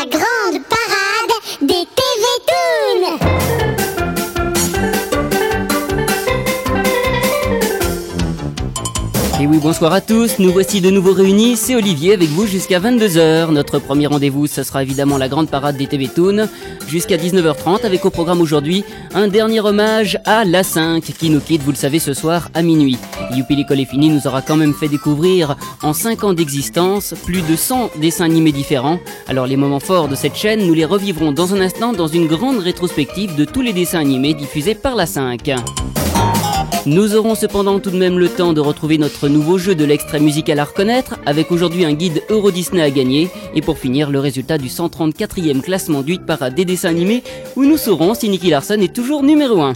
la grande bonsoir à tous, nous voici de nouveau réunis, c'est Olivier avec vous jusqu'à 22h. Notre premier rendez-vous, ce sera évidemment la grande parade des TV Toon, jusqu'à 19h30 avec au programme aujourd'hui un dernier hommage à La 5 qui nous quitte, vous le savez, ce soir à minuit. Youpi l'école est nous aura quand même fait découvrir en 5 ans d'existence plus de 100 dessins animés différents. Alors les moments forts de cette chaîne, nous les revivrons dans un instant dans une grande rétrospective de tous les dessins animés diffusés par La 5. Nous aurons cependant tout de même le temps de retrouver notre nouveau jeu de l'extrait musical à reconnaître, avec aujourd'hui un guide Euro Disney à gagner, et pour finir le résultat du 134e classement du parade des dessins animés, où nous saurons si Nicky Larson est toujours numéro 1.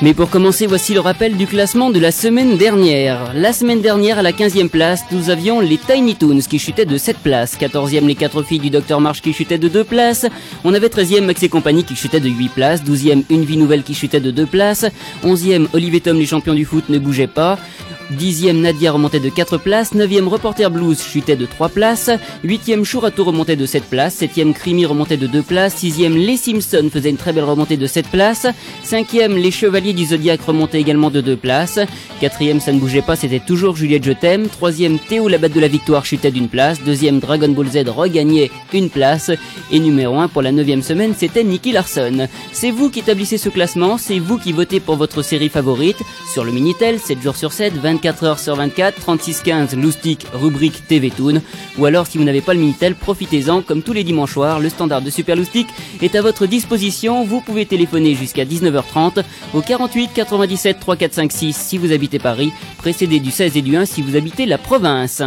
Mais pour commencer, voici le rappel du classement de la semaine dernière. La semaine dernière, à la 15e place, nous avions les Tiny Toons qui chutaient de 7 places. 14e, les 4 filles du Dr March qui chutaient de 2 places. On avait 13e, Max et compagnie qui chutait de 8 places. 12e, Une vie nouvelle qui chutait de 2 places. 11e, Olivier Tom, les champions du foot, ne bougeaient pas. Dixième, Nadia remontait de 4 places. Neuvième, Reporter Blues chutait de 3 places. Huitième, Chourato remontait de 7 places. Septième, Crimi remontait de 2 places. Sixième, Les Simpsons faisaient une très belle remontée de 7 places. Cinquième, Les Chevaliers du Zodiac remontaient également de 2 places. Quatrième, ça ne bougeait pas, c'était toujours Juliette Je t'aime. Troisième, Théo la batte de la victoire chutait d'une place. Deuxième, Dragon Ball Z regagnait une place. Et numéro 1 pour la neuvième semaine, c'était Nicky Larson. C'est vous qui établissez ce classement, c'est vous qui votez pour votre série favorite. Sur le Minitel, 7 jours sur 7, 24 heures sur 24, 3615 Loustic, rubrique TV Toon. Ou alors si vous n'avez pas le Minitel, profitez-en, comme tous les dimanches soirs, le standard de Super Loustic est à votre disposition. Vous pouvez téléphoner jusqu'à 19h30 au 48 97 3456 si vous habitez Paris, précédé du 16 et du 1 si vous habitez la province.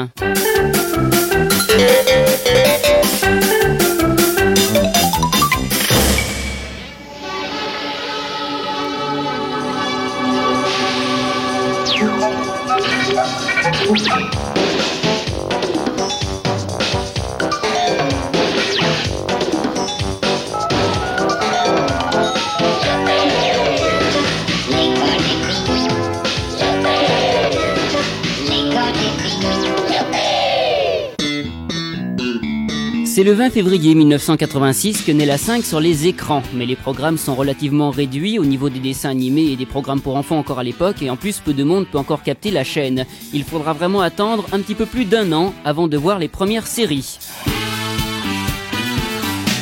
C'est le 20 février 1986 que naît la 5 sur les écrans, mais les programmes sont relativement réduits au niveau des dessins animés et des programmes pour enfants encore à l'époque, et en plus peu de monde peut encore capter la chaîne. Il faudra vraiment attendre un petit peu plus d'un an avant de voir les premières séries.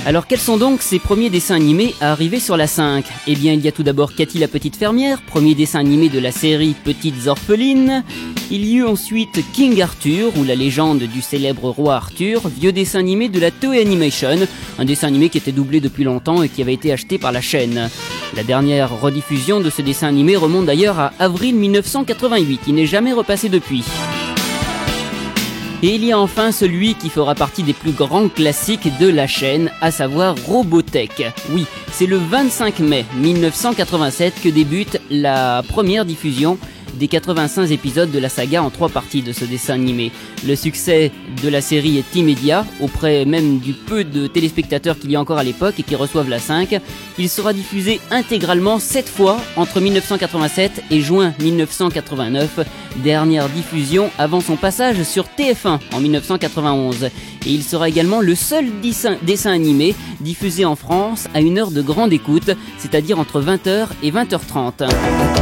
Alors quels sont donc ces premiers dessins animés à arriver sur la 5 Eh bien il y a tout d'abord Cathy la petite fermière, premier dessin animé de la série Petites orphelines. Il y eut ensuite King Arthur ou la légende du célèbre roi Arthur, vieux dessin animé de la Toei Animation, un dessin animé qui était doublé depuis longtemps et qui avait été acheté par la chaîne. La dernière rediffusion de ce dessin animé remonte d'ailleurs à avril 1988, il n'est jamais repassé depuis. Et il y a enfin celui qui fera partie des plus grands classiques de la chaîne, à savoir Robotech. Oui, c'est le 25 mai 1987 que débute la première diffusion des 85 épisodes de la saga en trois parties de ce dessin animé. Le succès de la série est immédiat, auprès même du peu de téléspectateurs qu'il y a encore à l'époque et qui reçoivent la 5. Il sera diffusé intégralement 7 fois entre 1987 et juin 1989, dernière diffusion avant son passage sur TF1 en 1991. Et il sera également le seul dessin, dessin animé diffusé en France à une heure de grande écoute, c'est-à-dire entre 20h et 20h30.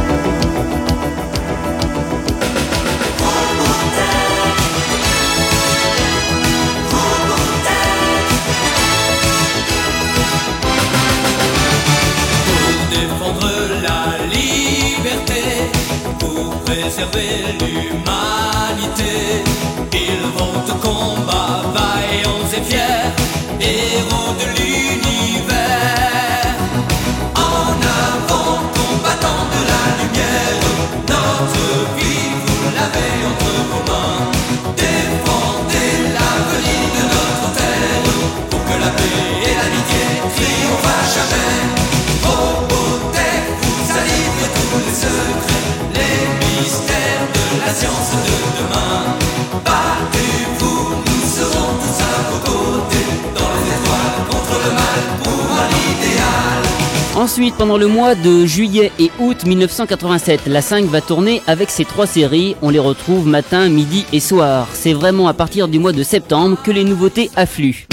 Ensuite, pendant le mois de juillet et août 1987, la 5 va tourner avec ses trois séries. On les retrouve matin, midi et soir. C'est vraiment à partir du mois de septembre que les nouveautés affluent.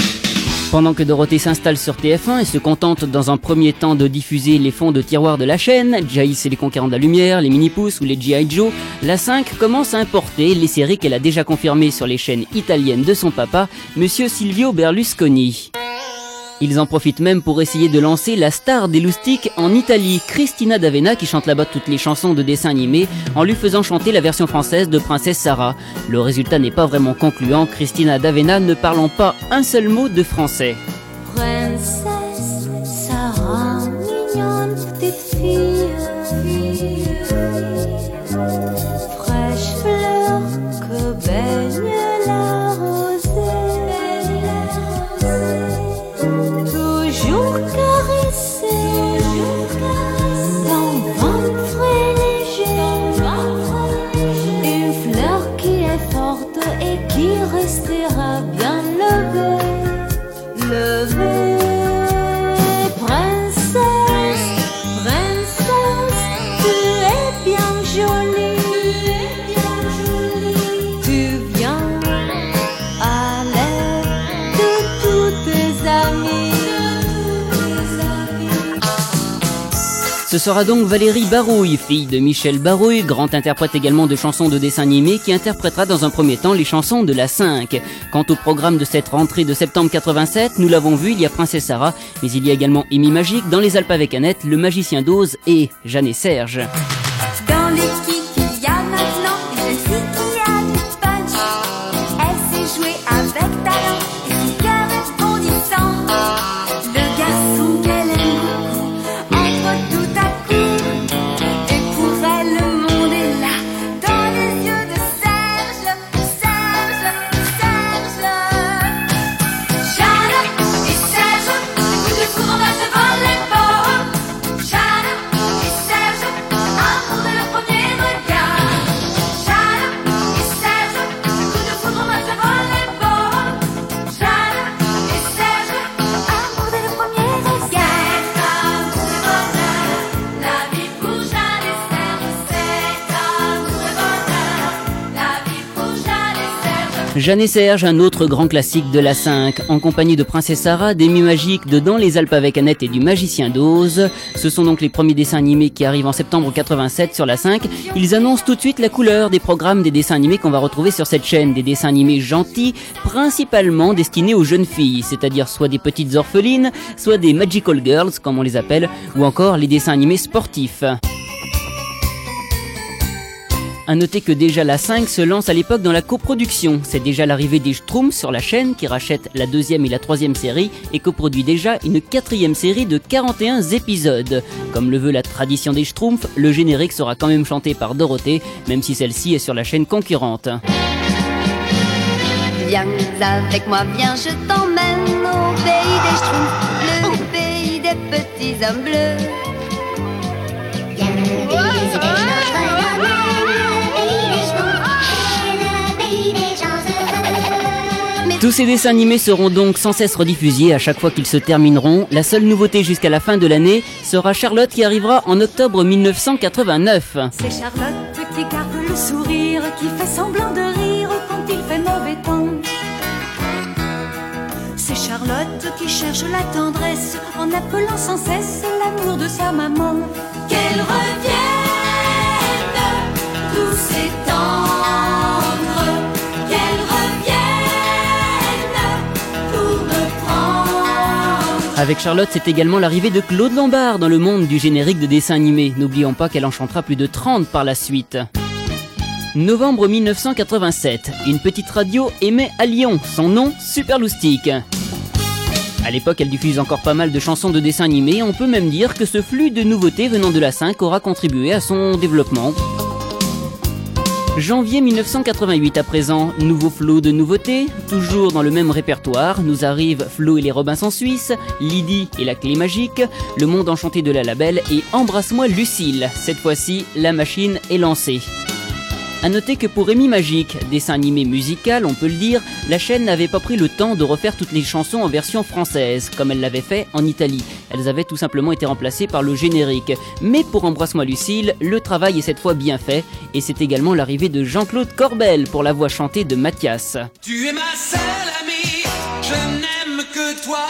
Pendant que Dorothée s'installe sur TF1 et se contente dans un premier temps de diffuser les fonds de tiroir de la chaîne, Jace et les Conquérants de la Lumière, les Mini-Pouces ou les G.I. Joe, la 5 commence à importer les séries qu'elle a déjà confirmées sur les chaînes italiennes de son papa, Monsieur Silvio Berlusconi. Ils en profitent même pour essayer de lancer la star des loustiques en Italie, Christina D'Avena, qui chante là-bas toutes les chansons de dessins animés, en lui faisant chanter la version française de Princesse Sarah. Le résultat n'est pas vraiment concluant, Christina D'Avena ne parlant pas un seul mot de français. Ce sera donc Valérie Barouille, fille de Michel Barouille, grand interprète également de chansons de dessins animés, qui interprétera dans un premier temps les chansons de la 5. Quant au programme de cette rentrée de septembre 87, nous l'avons vu, il y a Princesse Sarah, mais il y a également Amy Magique, dans les Alpes avec Annette, le magicien d'Oz et Jeanne Serge. Jeanne et Serge, un autre grand classique de la 5, en compagnie de Princesse Sarah, des Mues Magiques de Dans les Alpes avec Annette et du Magicien d'Oz. Ce sont donc les premiers dessins animés qui arrivent en septembre 87 sur la 5. Ils annoncent tout de suite la couleur des programmes des dessins animés qu'on va retrouver sur cette chaîne. Des dessins animés gentils, principalement destinés aux jeunes filles, c'est-à-dire soit des petites orphelines, soit des Magical Girls, comme on les appelle, ou encore les dessins animés sportifs. À noter que déjà la 5 se lance à l'époque dans la coproduction. C'est déjà l'arrivée des Schtroumpfs sur la chaîne qui rachète la deuxième et la troisième série et coproduit déjà une quatrième série de 41 épisodes. Comme le veut la tradition des Schtroumpfs, le générique sera quand même chanté par Dorothée, même si celle-ci est sur la chaîne concurrente. Viens avec moi, viens, je t'emmène au pays des schtroumpfs, le pays des petits hommes bleus. Bien Tous ces dessins animés seront donc sans cesse rediffusés à chaque fois qu'ils se termineront. La seule nouveauté jusqu'à la fin de l'année sera Charlotte qui arrivera en octobre 1989. C'est Charlotte qui garde le sourire, qui fait semblant de rire quand il fait mauvais temps. C'est Charlotte qui cherche la tendresse en appelant sans cesse l'amour de sa maman. Qu'elle Avec Charlotte, c'est également l'arrivée de Claude Lombard dans le monde du générique de dessin animé. N'oublions pas qu'elle en chantera plus de 30 par la suite. Novembre 1987, une petite radio émet à Lyon, son nom Super Loustic. À l'époque, elle diffuse encore pas mal de chansons de dessins animés, on peut même dire que ce flux de nouveautés venant de la 5 aura contribué à son développement. Janvier 1988 à présent, nouveau flot de nouveautés, toujours dans le même répertoire, nous arrivent Flo et les Robinson Suisses, Lydie et la clé magique, Le monde enchanté de la label et Embrasse-moi Lucille. Cette fois-ci, la machine est lancée. À noter que pour Rémi Magique, dessin animé musical, on peut le dire, la chaîne n'avait pas pris le temps de refaire toutes les chansons en version française, comme elle l'avait fait en Italie. elles avaient tout simplement été remplacées par le générique. Mais pour Embrasse-moi Lucille, le travail est cette fois bien fait, et c'est également l'arrivée de Jean-Claude Corbel pour la voix chantée de Mathias. Tu es ma seule amie, je n'aime que toi.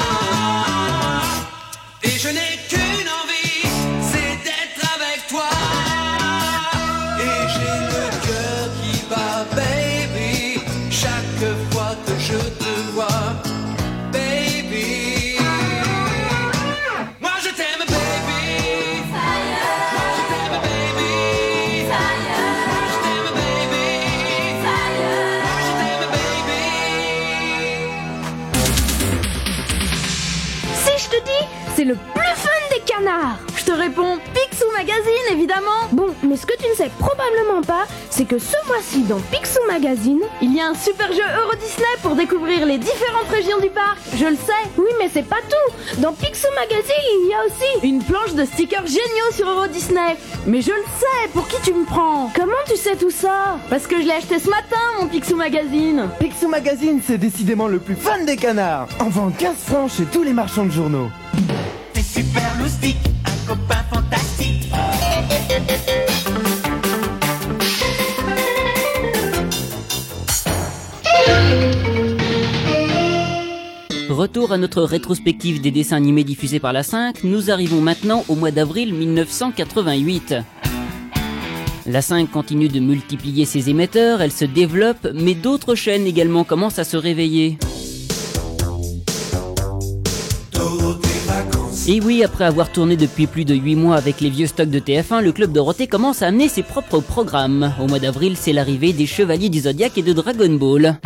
Magazine, évidemment Bon, mais ce que tu ne sais probablement pas, c'est que ce mois-ci, dans Picsou Magazine, il y a un super jeu Euro Disney pour découvrir les différentes régions du parc. Je le sais, oui, mais c'est pas tout Dans Picsou Magazine, il y a aussi une planche de stickers géniaux sur Euro Disney. Mais je le sais, pour qui tu me prends? Comment tu sais tout ça? Parce que je l'ai acheté ce matin, mon Picsou Magazine Picsou Magazine, c'est décidément le plus fun des canards. En vend 15 francs chez tous les marchands de journaux. Retour à notre rétrospective des dessins animés diffusés par la 5, nous arrivons maintenant au mois d'avril 1988. La 5 continue de multiplier ses émetteurs, elle se développe, mais d'autres chaînes également commencent à se réveiller. Et oui, après avoir tourné depuis plus de 8 mois avec les vieux stocks de TF1, le Club Dorothée commence à amener ses propres programmes. Au mois d'avril, c'est l'arrivée des Chevaliers du Zodiaque et de Dragon Ball.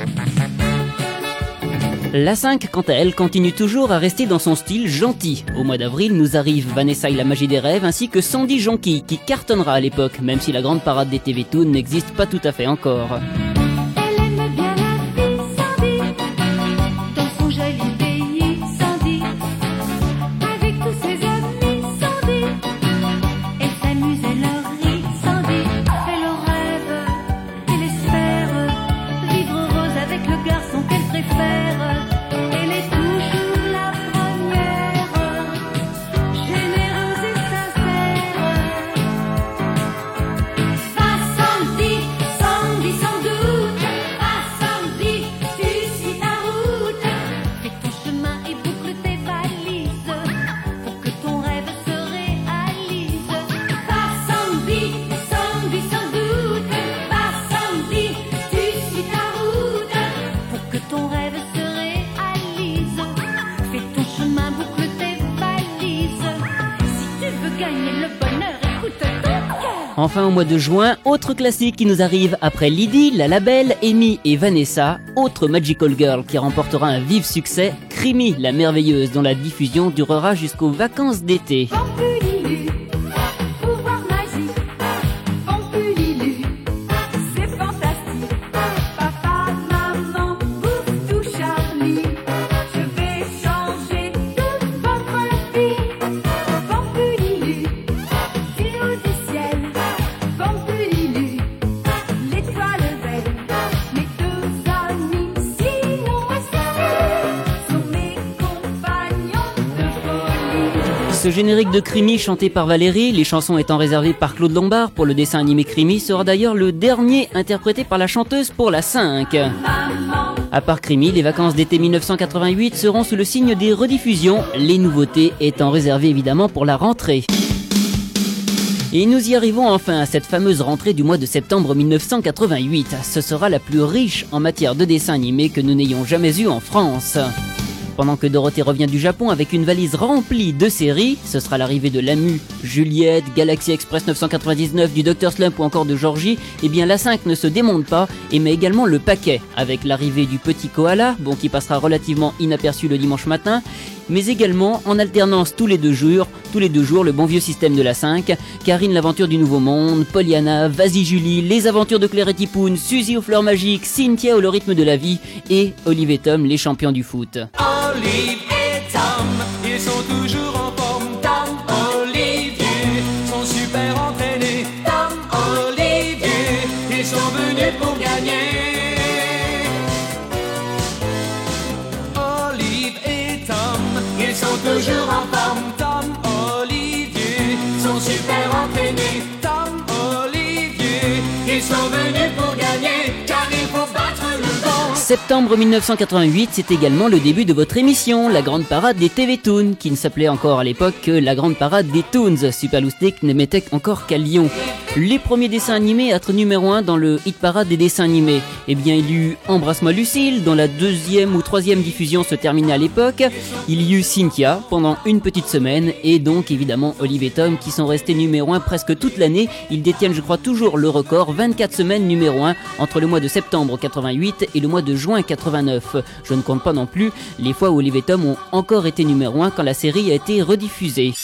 La 5, quant à elle, continue toujours à rester dans son style gentil. Au mois d'avril, nous arrive Vanessa et la magie des rêves, ainsi que Sandy Jonky, qui cartonnera à l'époque, même si la grande parade des TV Toon n'existe pas tout à fait encore. Enfin au mois de juin, autre classique qui nous arrive après Lydie, la label, Amy et Vanessa, autre Magical Girl qui remportera un vif succès, Crimi la merveilleuse dont la diffusion durera jusqu'aux vacances d'été. Ce générique de Crimi chanté par Valérie, les chansons étant réservées par Claude Lombard pour le dessin animé Crimi, sera d'ailleurs le dernier interprété par la chanteuse pour la 5. À part Crimi, les vacances d'été 1988 seront sous le signe des rediffusions, les nouveautés étant réservées évidemment pour la rentrée. Et nous y arrivons enfin à cette fameuse rentrée du mois de septembre 1988. Ce sera la plus riche en matière de dessin animé que nous n'ayons jamais eu en France. Pendant que Dorothée revient du Japon avec une valise remplie de séries, ce sera l'arrivée de Lamu, Juliette, Galaxy Express 999, du Dr Slump ou encore de Georgie, et bien la 5 ne se démonte pas et met également le paquet. Avec l'arrivée du petit koala, bon qui passera relativement inaperçu le dimanche matin, mais également en alternance tous les deux jours, tous les deux jours le bon vieux système de la 5, Karine l'aventure du nouveau monde, Pollyanna, Vas-y Julie, les aventures de Claire et Tipoun, Suzy aux fleurs magiques, Cynthia au le rythme de la vie et Olive et Tom les champions du foot. Septembre 1988, c'est également le début de votre émission, la grande parade des TV Toons, qui ne s'appelait encore à l'époque que la grande parade des Toons. Super Loustic n'émettait encore qu'à Lyon. Les premiers dessins animés à être numéro 1 dans le hit parade des dessins animés. Eh bien, il y eut Embrasse-moi Lucille, dont la deuxième ou troisième diffusion se terminait à l'époque. Il y eut Cynthia pendant une petite semaine, et donc évidemment Olive et Tom qui sont restés numéro 1 presque toute l'année. Ils détiennent, je crois, toujours le record, 24 semaines numéro 1 entre le mois de septembre 88 et le mois de juin 89. Je ne compte pas non plus les fois où Olive et Tom ont encore été numéro 1 quand la série a été rediffusée.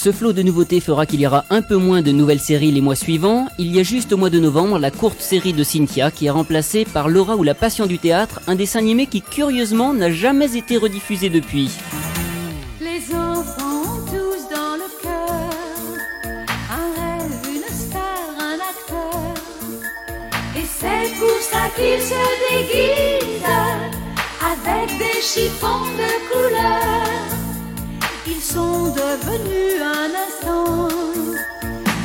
Ce flot de nouveautés fera qu'il y aura un peu moins de nouvelles séries les mois suivants. Il y a juste au mois de novembre la courte série de Cynthia qui est remplacée par Laura ou la passion du théâtre, un dessin animé qui curieusement n'a jamais été rediffusé depuis. Les c'est pour ça qu'ils se déguisent avec des chiffons de couleur. Ils sont devenus un instant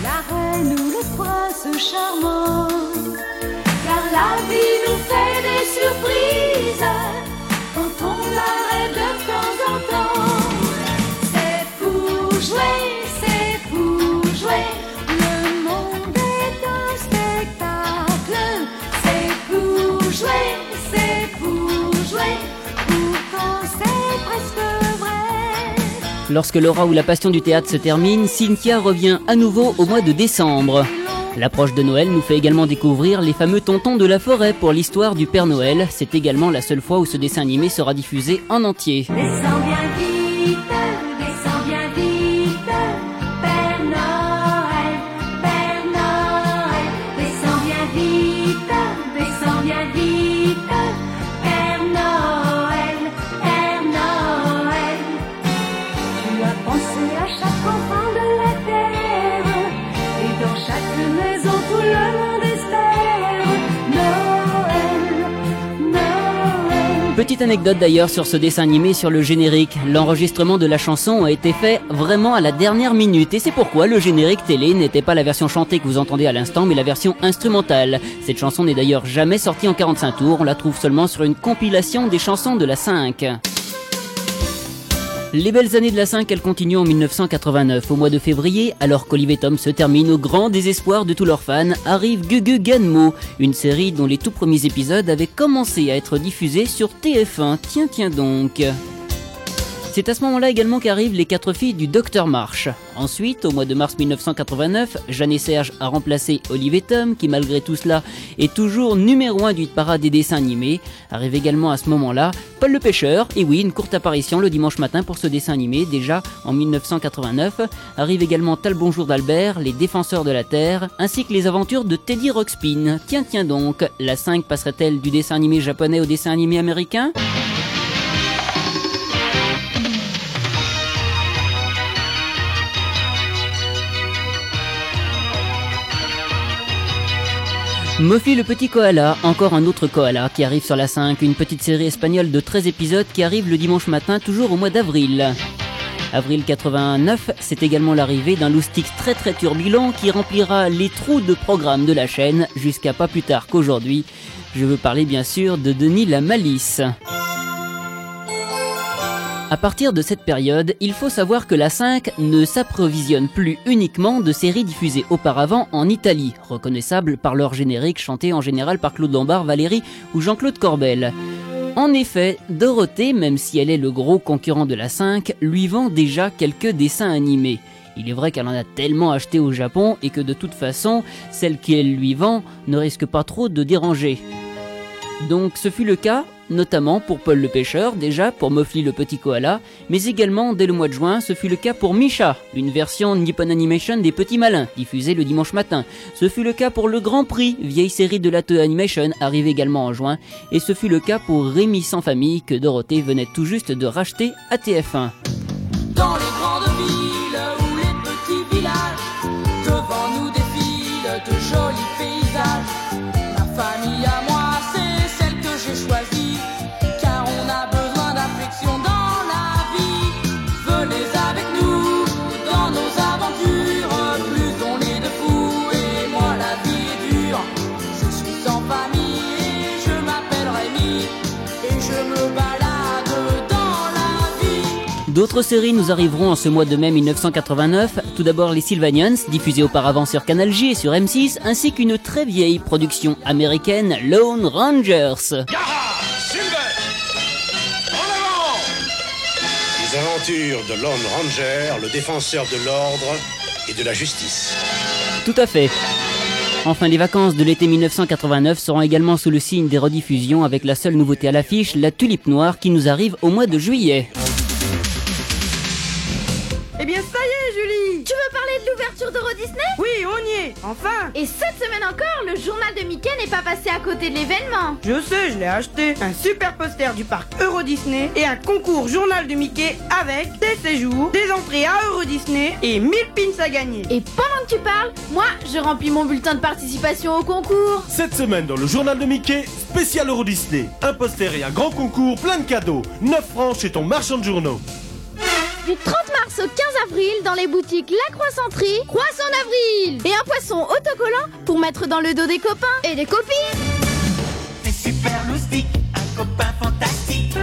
la reine ou le prince charmant. Car la vie nous fait des surprises jouer, c'est pour jouer. Pourtant c'est presque vrai. Lorsque Laura ou la passion du théâtre se termine, Cynthia revient à nouveau au mois de décembre. L'approche de Noël nous fait également découvrir les fameux tontons de la forêt pour l'histoire du Père Noël. C'est également la seule fois où ce dessin animé sera diffusé en entier. Petite anecdote d'ailleurs sur ce dessin animé sur le générique. L'enregistrement de la chanson a été fait vraiment à la dernière minute et c'est pourquoi le générique télé n'était pas la version chantée que vous entendez à l'instant mais la version instrumentale. Cette chanson n'est d'ailleurs jamais sortie en 45 tours, on la trouve seulement sur une compilation des chansons de la 5. Les belles années de la 5, elles continuent en 1989. Au mois de février, alors qu'Olivier Tom se termine au grand désespoir de tous leurs fans, arrive Gugu Ganmo, une série dont les tout premiers épisodes avaient commencé à être diffusés sur TF1. Tiens, tiens donc. C'est à ce moment-là également qu'arrivent les quatre filles du Docteur March. Ensuite, au mois de mars 1989, Jeanne et Serge a remplacé Olive et Tom, qui malgré tout cela est toujours numéro 1 du parade des dessins animés. Arrive également à ce moment-là Paul le Pêcheur, et oui, une courte apparition le dimanche matin pour ce dessin animé, déjà en 1989. Arrive également Tal Bonjour d'Albert, Les Défenseurs de la Terre, ainsi que les aventures de Teddy Ruxpin. Tiens, tiens donc, la 5 passerait-elle du dessin animé japonais au dessin animé américain? Mofi le petit koala, encore un autre koala qui arrive sur la 5, une petite série espagnole de 13 épisodes qui arrive le dimanche matin toujours au mois d'avril. Avril 89, c'est également l'arrivée d'un loustic très très turbulent qui remplira les trous de programme de la chaîne jusqu'à pas plus tard qu'aujourd'hui. Je veux parler bien sûr de Denis la Malice. À partir de cette période, il faut savoir que la 5 ne s'approvisionne plus uniquement de séries diffusées auparavant en Italie, reconnaissables par leur générique chanté en général par Claude Lombard, Valérie ou Jean-Claude Corbel. En effet, Dorothée, même si elle est le gros concurrent de la 5, lui vend déjà quelques dessins animés. Il est vrai qu'elle en a tellement acheté au Japon et que de toute façon, celle qu'elle lui vend ne risque pas trop de déranger. Donc ce fut le cas, notamment pour Paul le pêcheur, déjà pour Mofli le petit koala, mais également dès le mois de juin, ce fut le cas pour Misha, une version Nippon Animation des Petits Malins, diffusée le dimanche matin. Ce fut le cas pour Le Grand Prix, vieille série de la Toei Animation, arrivée également en juin, et ce fut le cas pour Rémi sans famille que Dorothée venait tout juste de racheter à TF1. D'autres séries nous arriveront en ce mois de mai 1989. Tout d'abord les Sylvanians, diffusés auparavant sur Canal J et sur M6, ainsi qu'une très vieille production américaine, Lone Rangers. Les aventures de Lone Ranger, le défenseur de l'ordre et de la justice. Tout à fait. Enfin, les vacances de l'été 1989 seront également sous le signe des rediffusions avec la seule nouveauté à l'affiche, la tulipe noire qui nous arrive au mois de juillet. Disney? Oui, on y est Enfin Et cette semaine encore, le journal de Mickey n'est pas passé à côté de l'événement. Je sais, je l'ai acheté. Un super poster du parc Euro Disney et un concours journal de Mickey avec des séjours, des entrées à Euro Disney et 1000 pins à gagner. Et pendant que tu parles, moi, je remplis mon bulletin de participation au concours. Cette semaine dans le journal de Mickey, spécial Euro Disney. Un poster et un grand concours, plein de cadeaux. 9 francs chez ton marchand de journaux. Du 30 mars au 15 avril, dans les boutiques La Croissanterie, Croissant d'avril Et un poisson autocollant pour mettre dans le dos des copains et des copines. C'est super loustique, un copain fantastique.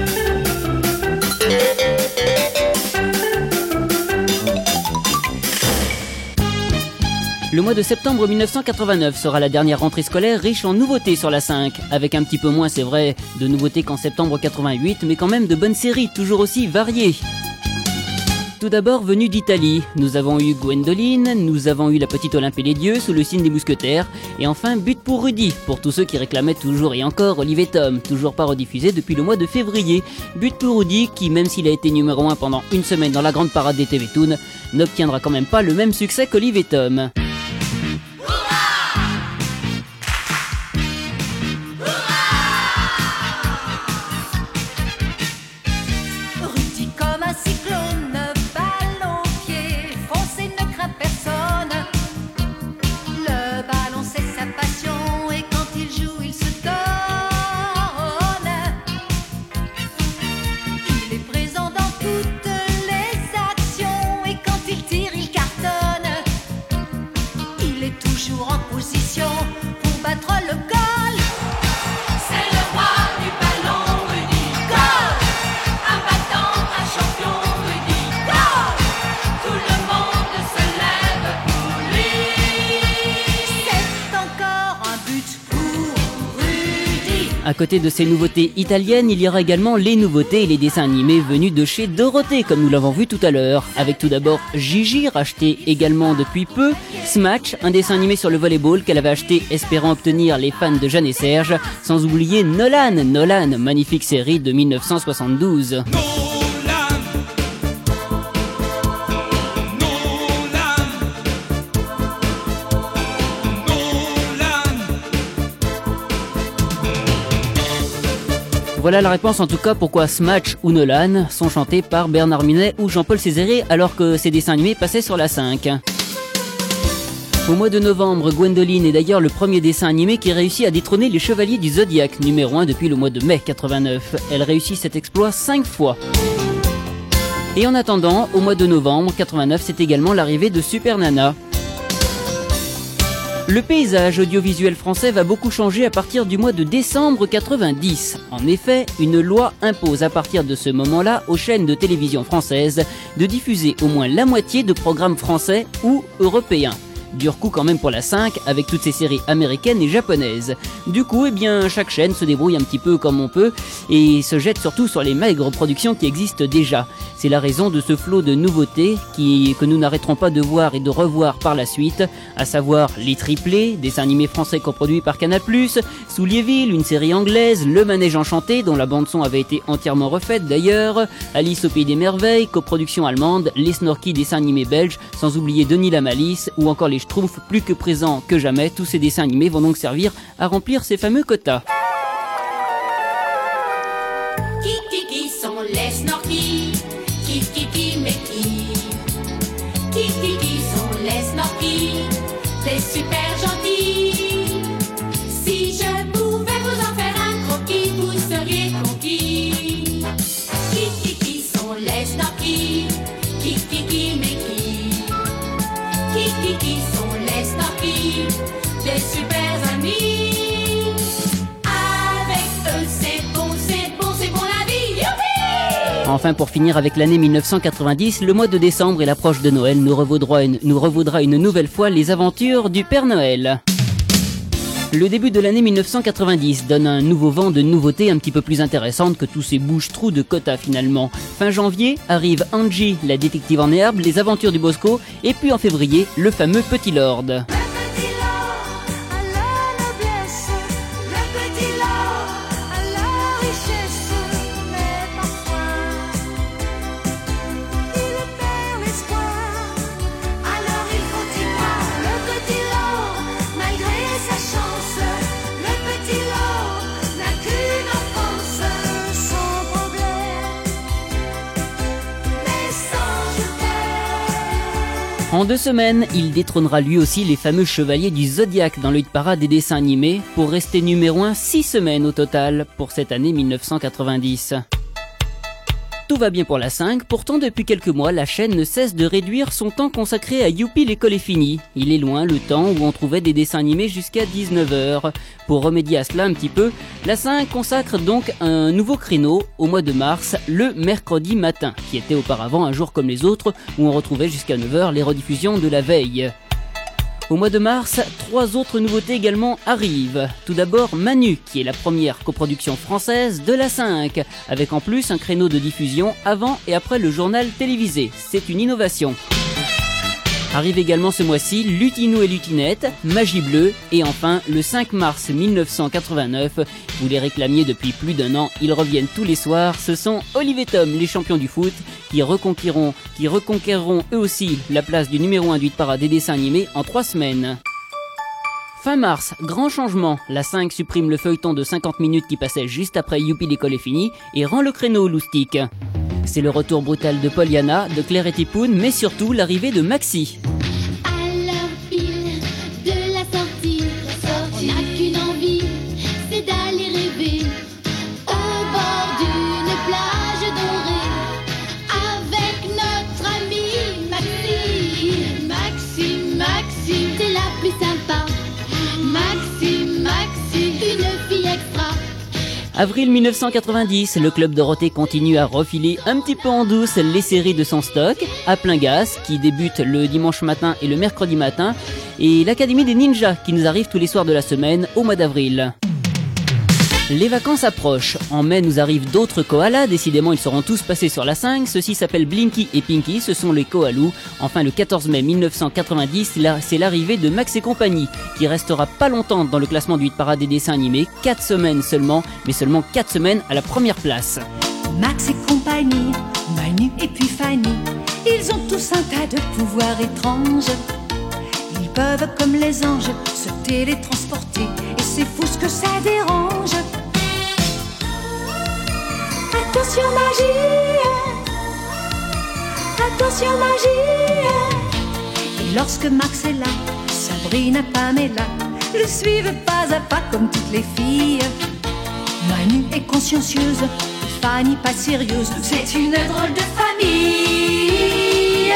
Le mois de septembre 1989 sera la dernière rentrée scolaire riche en nouveautés sur la 5, avec un petit peu moins, c'est vrai, de nouveautés qu'en septembre 88, mais quand même de bonnes séries, toujours aussi variées. Tout d'abord venu d'Italie, nous avons eu Gwendoline, nous avons eu la petite Olympe et les dieux sous le signe des mousquetaires, et enfin But pour Rudy, pour tous ceux qui réclamaient toujours et encore Olivier Tom, toujours pas rediffusé depuis le mois de février. But pour Rudy, qui même s'il a été numéro 1 pendant une semaine dans la grande parade des TV Toon, n'obtiendra quand même pas le même succès qu'Olivier Tom. Côté de ces nouveautés italiennes, il y aura également les nouveautés et les dessins animés venus de chez Dorothée, comme nous l'avons vu tout à l'heure. Avec tout d'abord Gigi, racheté également depuis peu, Smash, un dessin animé sur le volleyball qu'elle avait acheté espérant obtenir les fans de Jeanne et Serge, sans oublier Nolan, Nolan, magnifique série de 1972. Nolan. Voilà la réponse en tout cas pourquoi Smash ou Nolan sont chantés par Bernard Minet ou Jean-Paul Césaire alors que ces dessins animés passaient sur la 5. Au mois de novembre, Gwendoline est d'ailleurs le premier dessin animé qui réussit à détrôner les Chevaliers du Zodiaque, numéro 1 depuis le mois de mai 89. Elle réussit cet exploit 5 fois. Et en attendant, au mois de novembre 89, c'est également l'arrivée de Super Nana. Le paysage audiovisuel français va beaucoup changer à partir du mois de décembre 90. En effet, une loi impose à partir de ce moment-là aux chaînes de télévision françaises de diffuser au moins la moitié de programmes français ou européens. Dur coup quand même pour la 5 avec toutes ces séries américaines et japonaises. Du coup, eh bien, chaque chaîne se débrouille un petit peu comme on peut et se jette surtout sur les maigres productions qui existent déjà. C'est la raison de ce flot de nouveautés que nous n'arrêterons pas de voir et de revoir par la suite, à savoir les triplés, dessins animés français coproduits par Canal+, Souliéville, une série anglaise, Le Manège Enchanté, dont la bande-son avait été entièrement refaite d'ailleurs, Alice au Pays des Merveilles, coproduction allemande, Les Snorky, dessins animés belges, sans oublier Denis la Malice, ou encore les Schtroumpfs plus que présents que jamais, tous ces dessins animés vont donc servir à remplir ces fameux quotas. Enfin, pour finir avec l'année 1990, le mois de décembre et l'approche de Noël nous revaudra, une, nouvelle fois les aventures du Père Noël. Le début de l'année 1990 donne un nouveau vent de nouveautés un petit peu plus intéressantes que tous ces bouches-trous de quotas finalement. Fin janvier arrive Angie, la détective en herbe, les aventures du Bosco, et puis en février, le fameux Petit Lord. En deux semaines, il détrônera lui aussi les fameux chevaliers du Zodiac dans le hit parade des dessins animés pour rester numéro 1 six semaines au total pour cette année 1990. Tout va bien pour la 5, pourtant depuis quelques mois, la chaîne ne cesse de réduire son temps consacré à Youpi l'école est finie. Il est loin le temps où on trouvait des dessins animés jusqu'à 19h. Pour remédier à cela un petit peu, la 5 consacre donc un nouveau créneau au mois de mars, le mercredi matin, qui était auparavant un jour comme les autres où on retrouvait jusqu'à 9h les rediffusions de la veille. Au mois de mars, trois autres nouveautés également arrivent. Tout d'abord Manu, qui est la première coproduction française de la 5, avec en plus un créneau de diffusion avant et après le journal télévisé. C'est une innovation. Arrive également ce mois-ci Lutino et Lutinette, Magie Bleue et enfin le 5 mars 1989, vous les réclamiez depuis plus d'un an, ils reviennent tous les soirs, ce sont Olivier Tom, les champions du foot, qui reconquériront, qui reconquériront eux aussi la place du numéro 1 du parade des dessins animés en trois semaines. Fin mars, grand changement, la 5 supprime le feuilleton de 50 minutes qui passait juste après Youpi l'école est finie et rend le créneau au loustic. C'est le retour brutal de Pollyanna, de Claire et Tipoun, mais surtout l'arrivée de Maxi. Avril 1990, le club Dorothée continue à refiler un petit peu en douce les séries de son stock, à plein gaz, qui débute le dimanche matin et le mercredi matin, et l'Académie des Ninjas, qui nous arrive tous les soirs de la semaine au mois d'avril. Les vacances approchent. En mai nous arrivent d'autres koalas. Décidément, ils seront tous passés sur la 5. Ceux-ci s'appellent Blinky et Pinky. Ce sont les koalous. Enfin, le 14 mai 1990, là, c'est l'arrivée de Max et compagnie, qui restera pas longtemps dans le classement du hit parade des dessins animés. 4 semaines seulement, mais seulement 4 semaines à la première place. Max et compagnie, Manu et puis Fanny, ils ont tous un tas de pouvoirs étranges. Ils peuvent, comme les anges, se télétransporter, et c'est fou ce que ça dérange. Attention magie, attention magie. Et lorsque Max est là, Sabrina, Pamela le suivent pas à pas comme toutes les filles. Manu est consciencieuse, Fanny pas sérieuse. C'est une drôle de famille.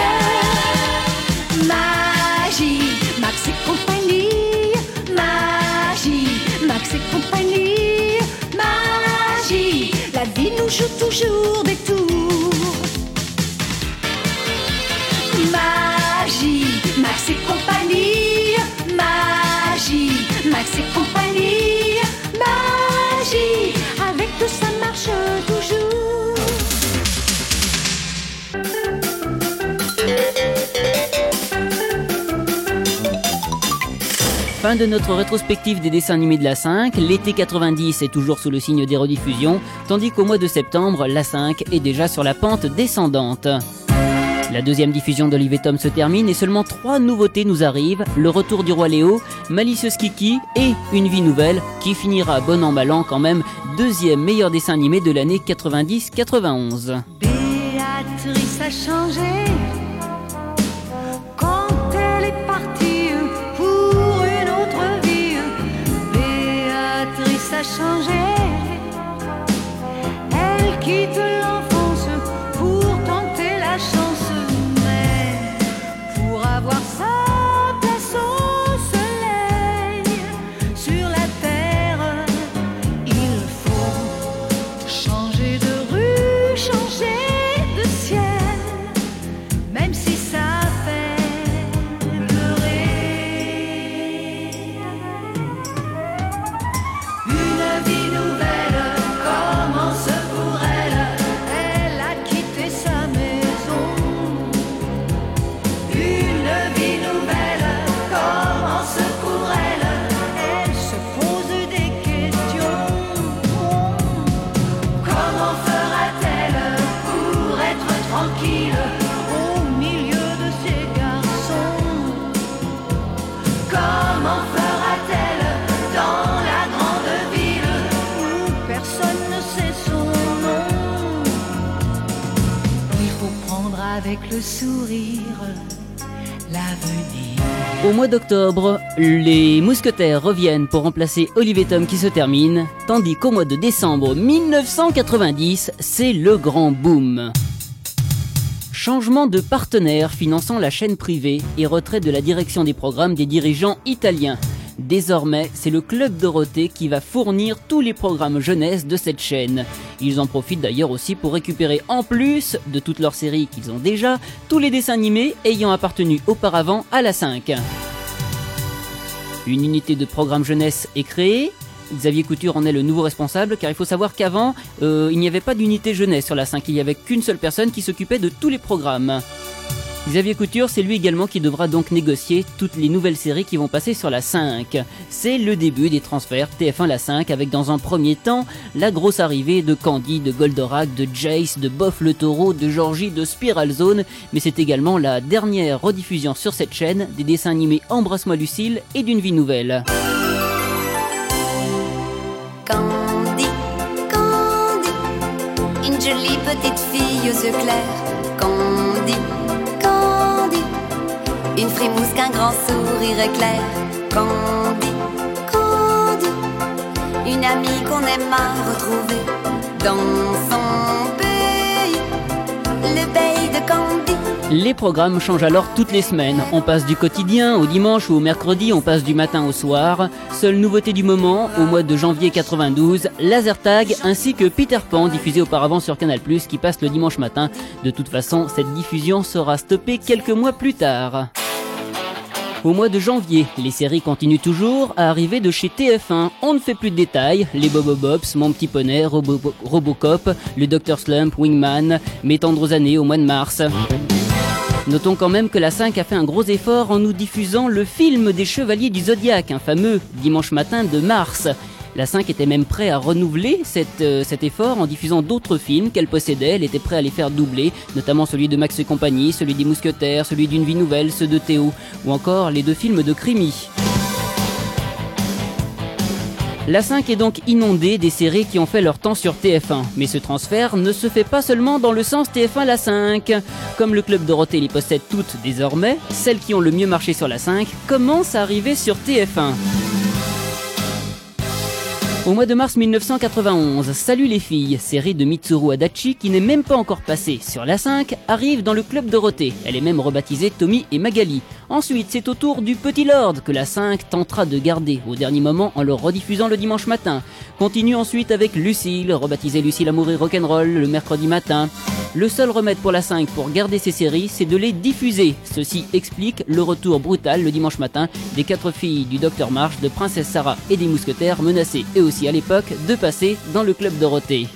Magie, Max et compagnie. Magie, Max et compagnie. Toujours des tours. Magie, Max et compagnie. Magie, Max et compagnie. Magie, avec tout ça marche toujours. De notre rétrospective des dessins animés de la 5. L'été 90 est toujours sous le signe des rediffusions, tandis qu'au mois de septembre, la 5 est déjà sur la pente descendante. La deuxième diffusion d'Olivier Tom se termine et seulement trois nouveautés nous arrivent. Le retour du roi Léo, Malicieuse Kiki et Une vie nouvelle qui finira bon an mal an quand même deuxième meilleur dessin animé de l'année 90-91. Béatrice a changé Béatrice a Au mois d'octobre, les mousquetaires reviennent pour remplacer Olivier qui se termine, tandis qu'au mois de décembre 1990, c'est le grand boom. Changement de partenaire finançant la chaîne privée et retrait de la direction des programmes des dirigeants italiens. Désormais, c'est le Club Dorothée qui va fournir tous les programmes jeunesse de cette chaîne. Ils en profitent d'ailleurs aussi pour récupérer en plus de toutes leurs séries qu'ils ont déjà, tous les dessins animés ayant appartenu auparavant à la 5. Une unité de programme jeunesse est créée. Xavier Couture en est le nouveau responsable car il faut savoir qu'avant, euh, il n'y avait pas d'unité jeunesse sur la 5, il n'y avait qu'une seule personne qui s'occupait de tous les programmes. Xavier Couture, c'est lui également qui devra donc négocier toutes les nouvelles séries qui vont passer sur la 5. C'est le début des transferts TF1 la 5 avec dans un premier temps la grosse arrivée de Candy, de Goldorak, de Jace, de Boff le Taureau, de Georgie, de Spiral Zone, mais c'est également la dernière rediffusion sur cette chaîne des dessins animés Embrasse-moi Lucille et d'une vie nouvelle. Candy, Candy, une jolie petite fille aux yeux. Une frimousse qu'un grand sourire éclair. Candy, Candy, une amie qu'on aime à retrouver dans son pays, le pays de Candy. Les programmes changent alors toutes les semaines. On passe du quotidien au dimanche ou au mercredi, on passe du matin au soir. Seule nouveauté du moment, au mois de janvier 92, Laser Tag ainsi que Peter Pan diffusé auparavant sur Canal+, qui passe le dimanche matin. De toute façon, cette diffusion sera stoppée quelques mois plus tard. Au mois de janvier, les séries continuent toujours à arriver de chez TF1. On ne fait plus de détails. Les Bobobops, Mon Petit Poney, Robo- Robocop, le Dr Slump, Wingman, Mes tendres années au mois de mars. Notons quand même que la 5 a fait un gros effort en nous diffusant le film des Chevaliers du Zodiaque, un fameux dimanche matin de mars. La 5 était même prêt à renouveler euh, cet effort en diffusant d'autres films qu'elle possédait. Elle était prête à les faire doubler, notamment celui de Max et compagnie, celui des Mousquetaires, celui d'une vie nouvelle, ceux de Théo, ou encore les deux films de Crimi. La 5 est donc inondée des séries qui ont fait leur temps sur TF1. Mais ce transfert ne se fait pas seulement dans le sens TF1 la 5. Comme le Club Dorothée les possède toutes désormais, celles qui ont le mieux marché sur la 5 commencent à arriver sur TF1. Au mois de mars 1991, Salut les filles, série de Mitsuru Adachi qui n'est même pas encore passée sur la 5, arrive dans le club Dorothée. Elle est même rebaptisée Tommy et Magali. Ensuite, c'est au tour du Petit Lord que la 5 tentera de garder au dernier moment en le rediffusant le dimanche matin. Continue ensuite avec Lucille, rebaptisée Lucille Amour Rock'n'Roll le mercredi matin. Le seul remède pour la 5 pour garder ces séries, c'est de les diffuser. Ceci explique le retour brutal le dimanche matin des quatre filles du Docteur March, de Princesse Sarah et des Mousquetaires menacées et aussi à l'époque de passer dans le club Dorothée.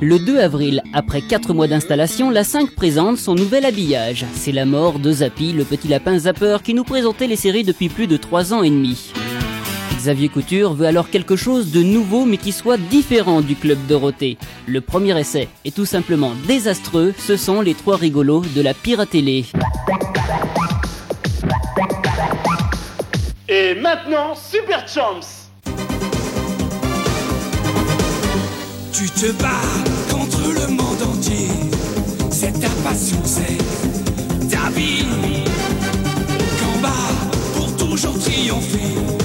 Le 2 avril, après 4 mois d'installation, la 5 présente son nouvel habillage. C'est la mort de Zappy, le petit lapin zapper qui nous présentait les séries depuis plus de 3 ans et demi. Xavier Couture veut alors quelque chose de nouveau mais qui soit différent du club Dorothée. Le premier essai est tout simplement désastreux, ce sont les trois rigolos de la piratélé. Et maintenant, Super Champs Tu te bats contre le monde entier. C'est ta passion, c'est ta vie. Combat pour toujours triompher.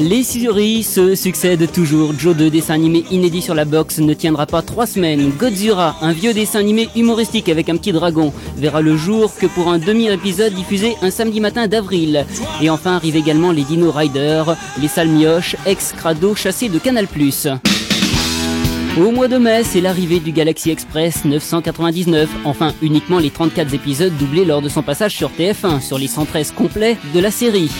Les séries se succèdent toujours. Joe 2, dessin animé inédit sur la box, ne tiendra pas trois semaines. Godzilla, un vieux dessin animé humoristique avec un petit dragon, verra le jour que pour un demi-épisode diffusé un samedi matin d'avril. Et enfin arrivent également les Dino Riders, les Salmioches, ex-crado chassés de Canal+. Au mois de mai, c'est l'arrivée du Galaxy Express 999, enfin uniquement les 34 épisodes doublés lors de son passage sur TF1, sur les 113 complets de la série.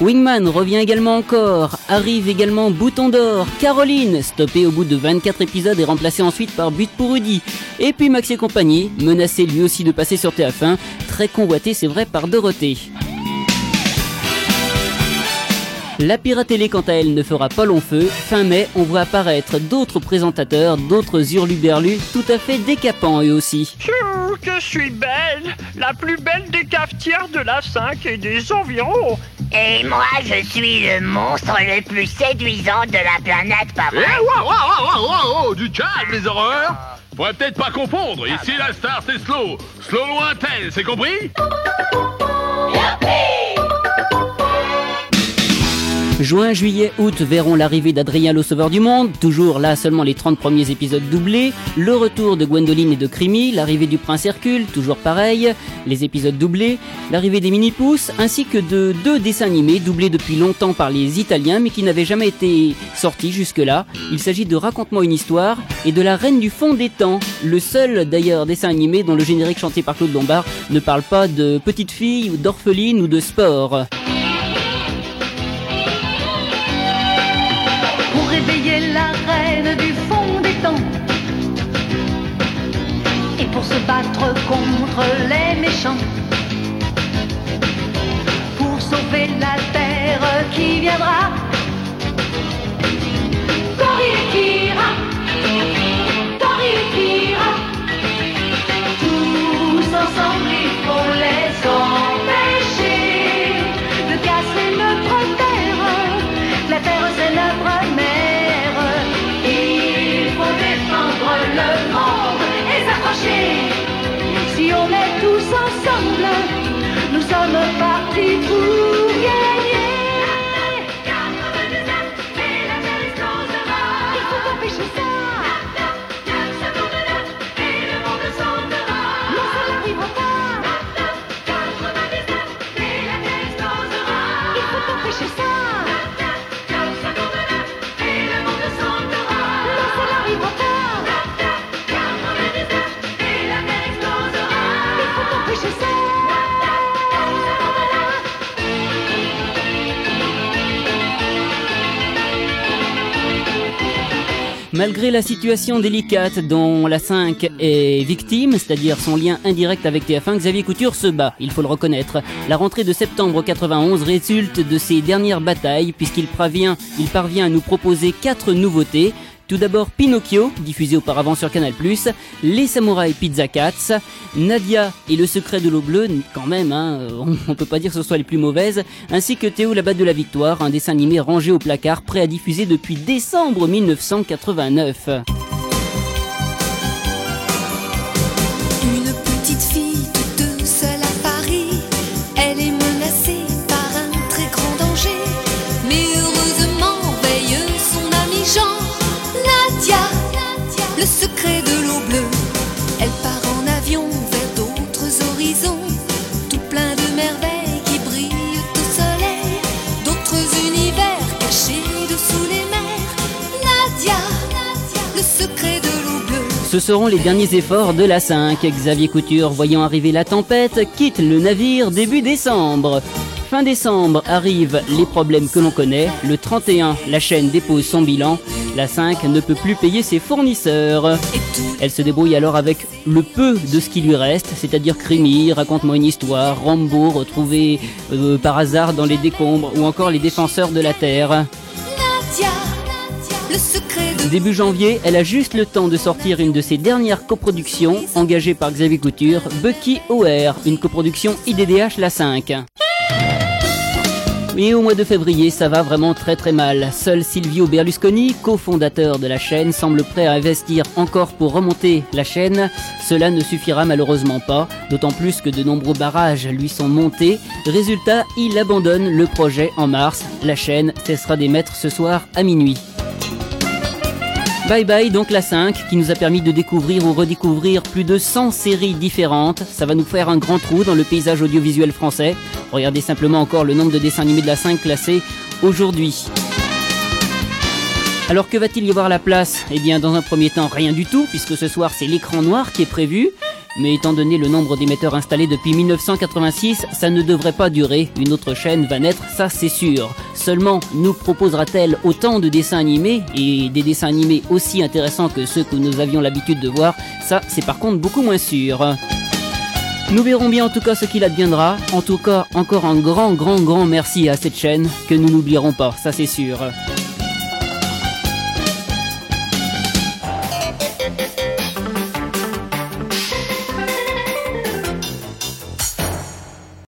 Wingman revient également encore, arrive également Bouton d'Or, Caroline, stoppé au bout de 24 épisodes et remplacé ensuite par But pour Rudy, et puis Max et compagnie, menacé lui aussi de passer sur TF1, très convoité c'est vrai par Dorothée. La Piratélé, quant à elle, ne fera pas long feu. Fin mai, on voit apparaître d'autres présentateurs, d'autres hurluberlus, tout à fait décapants eux aussi. Pfiou, que je suis belle La plus belle des cafetières de la 5 et des environs Et moi, je suis le monstre le plus séduisant de la planète, pas Eh, vrai wow, wow, wow, wow, wow, du calme, les horreurs Faudrait peut-être pas confondre. Ici, la star, c'est slow. Slow lointaine, c'est compris? Juin, juillet, août verront l'arrivée d'Adrien le Sauveur du Monde, toujours là seulement les 30 premiers épisodes doublés, le retour de Gwendoline et de Crimi, l'arrivée du Prince Hercule, toujours pareil, les épisodes doublés, l'arrivée des mini-pousses, ainsi que de deux dessins animés doublés depuis longtemps par les Italiens mais qui n'avaient jamais été sortis jusque-là. Il s'agit de Raconte-moi une histoire et de La Reine du Fond des Temps, le seul d'ailleurs dessin animé dont le générique chanté par Claude Lombard ne parle pas de petites filles ou d'orphelines ou de sport. Réveiller la reine du fond des temps et pour se battre contre les méchants, pour sauver la terre qui viendra. Malgré la situation délicate dont la 5 est victime, c'est-à-dire son lien indirect avec TF1, Xavier Couture se bat, il faut le reconnaître. La rentrée de septembre 91 résulte de ses dernières batailles puisqu'il parvient, parvient à nous proposer quatre nouveautés. Tout d'abord Pinocchio, diffusé auparavant sur Canal+, Les Samouraïs Pizza Cats, Nadia et le secret de l'eau bleue, quand même, hein, on, peut pas dire que ce soit les plus mauvaises, ainsi que Théo la batte de la victoire, un dessin animé rangé au placard, prêt à diffuser depuis décembre 1989. Ce seront les derniers efforts de la 5. Xavier Couture, voyant arriver la tempête, quitte le navire début décembre. Fin décembre arrivent les problèmes que l'on connaît. Le 31, la chaîne dépose son bilan. La 5 ne peut plus payer ses fournisseurs. Elle se débrouille alors avec le peu de ce qui lui reste, c'est-à-dire Crimi, Raconte-moi une histoire, Rambo, retrouvé euh, par hasard dans les décombres, ou encore les défenseurs de la Terre. Nadia, le secret de Début janvier, elle a juste le temps de sortir une de ses dernières coproductions, engagée par Xavier Couture, Bucky OR, une coproduction IDDH La 5. Et au mois de février, ça va vraiment très très mal. Seul Silvio Berlusconi, cofondateur de la chaîne, semble prêt à investir encore pour remonter la chaîne. Cela ne suffira malheureusement pas, d'autant plus que de nombreux barrages lui sont montés. Résultat, il abandonne le projet en mars. La chaîne cessera d'émettre ce soir à minuit. Bye bye donc la 5 qui nous a permis de découvrir ou redécouvrir plus de 100 séries différentes. Ça va nous faire un grand trou dans le paysage audiovisuel français. Regardez simplement encore le nombre de dessins animés de la 5 classés aujourd'hui. Alors que va-t-il y avoir à la place? Eh bien dans un premier temps rien du tout puisque ce soir c'est l'écran noir qui est prévu. Mais étant donné le nombre d'émetteurs installés depuis 1986, ça ne devrait pas durer. Une autre chaîne va naître, ça c'est sûr. Seulement, nous proposera-t-elle autant de dessins animés et des dessins animés aussi intéressants que ceux que nous avions l'habitude de voir? Ça, c'est par contre beaucoup moins sûr. Nous verrons bien en tout cas ce qu'il adviendra. En tout cas, encore un grand, grand, grand merci à cette chaîne que nous n'oublierons pas, ça c'est sûr.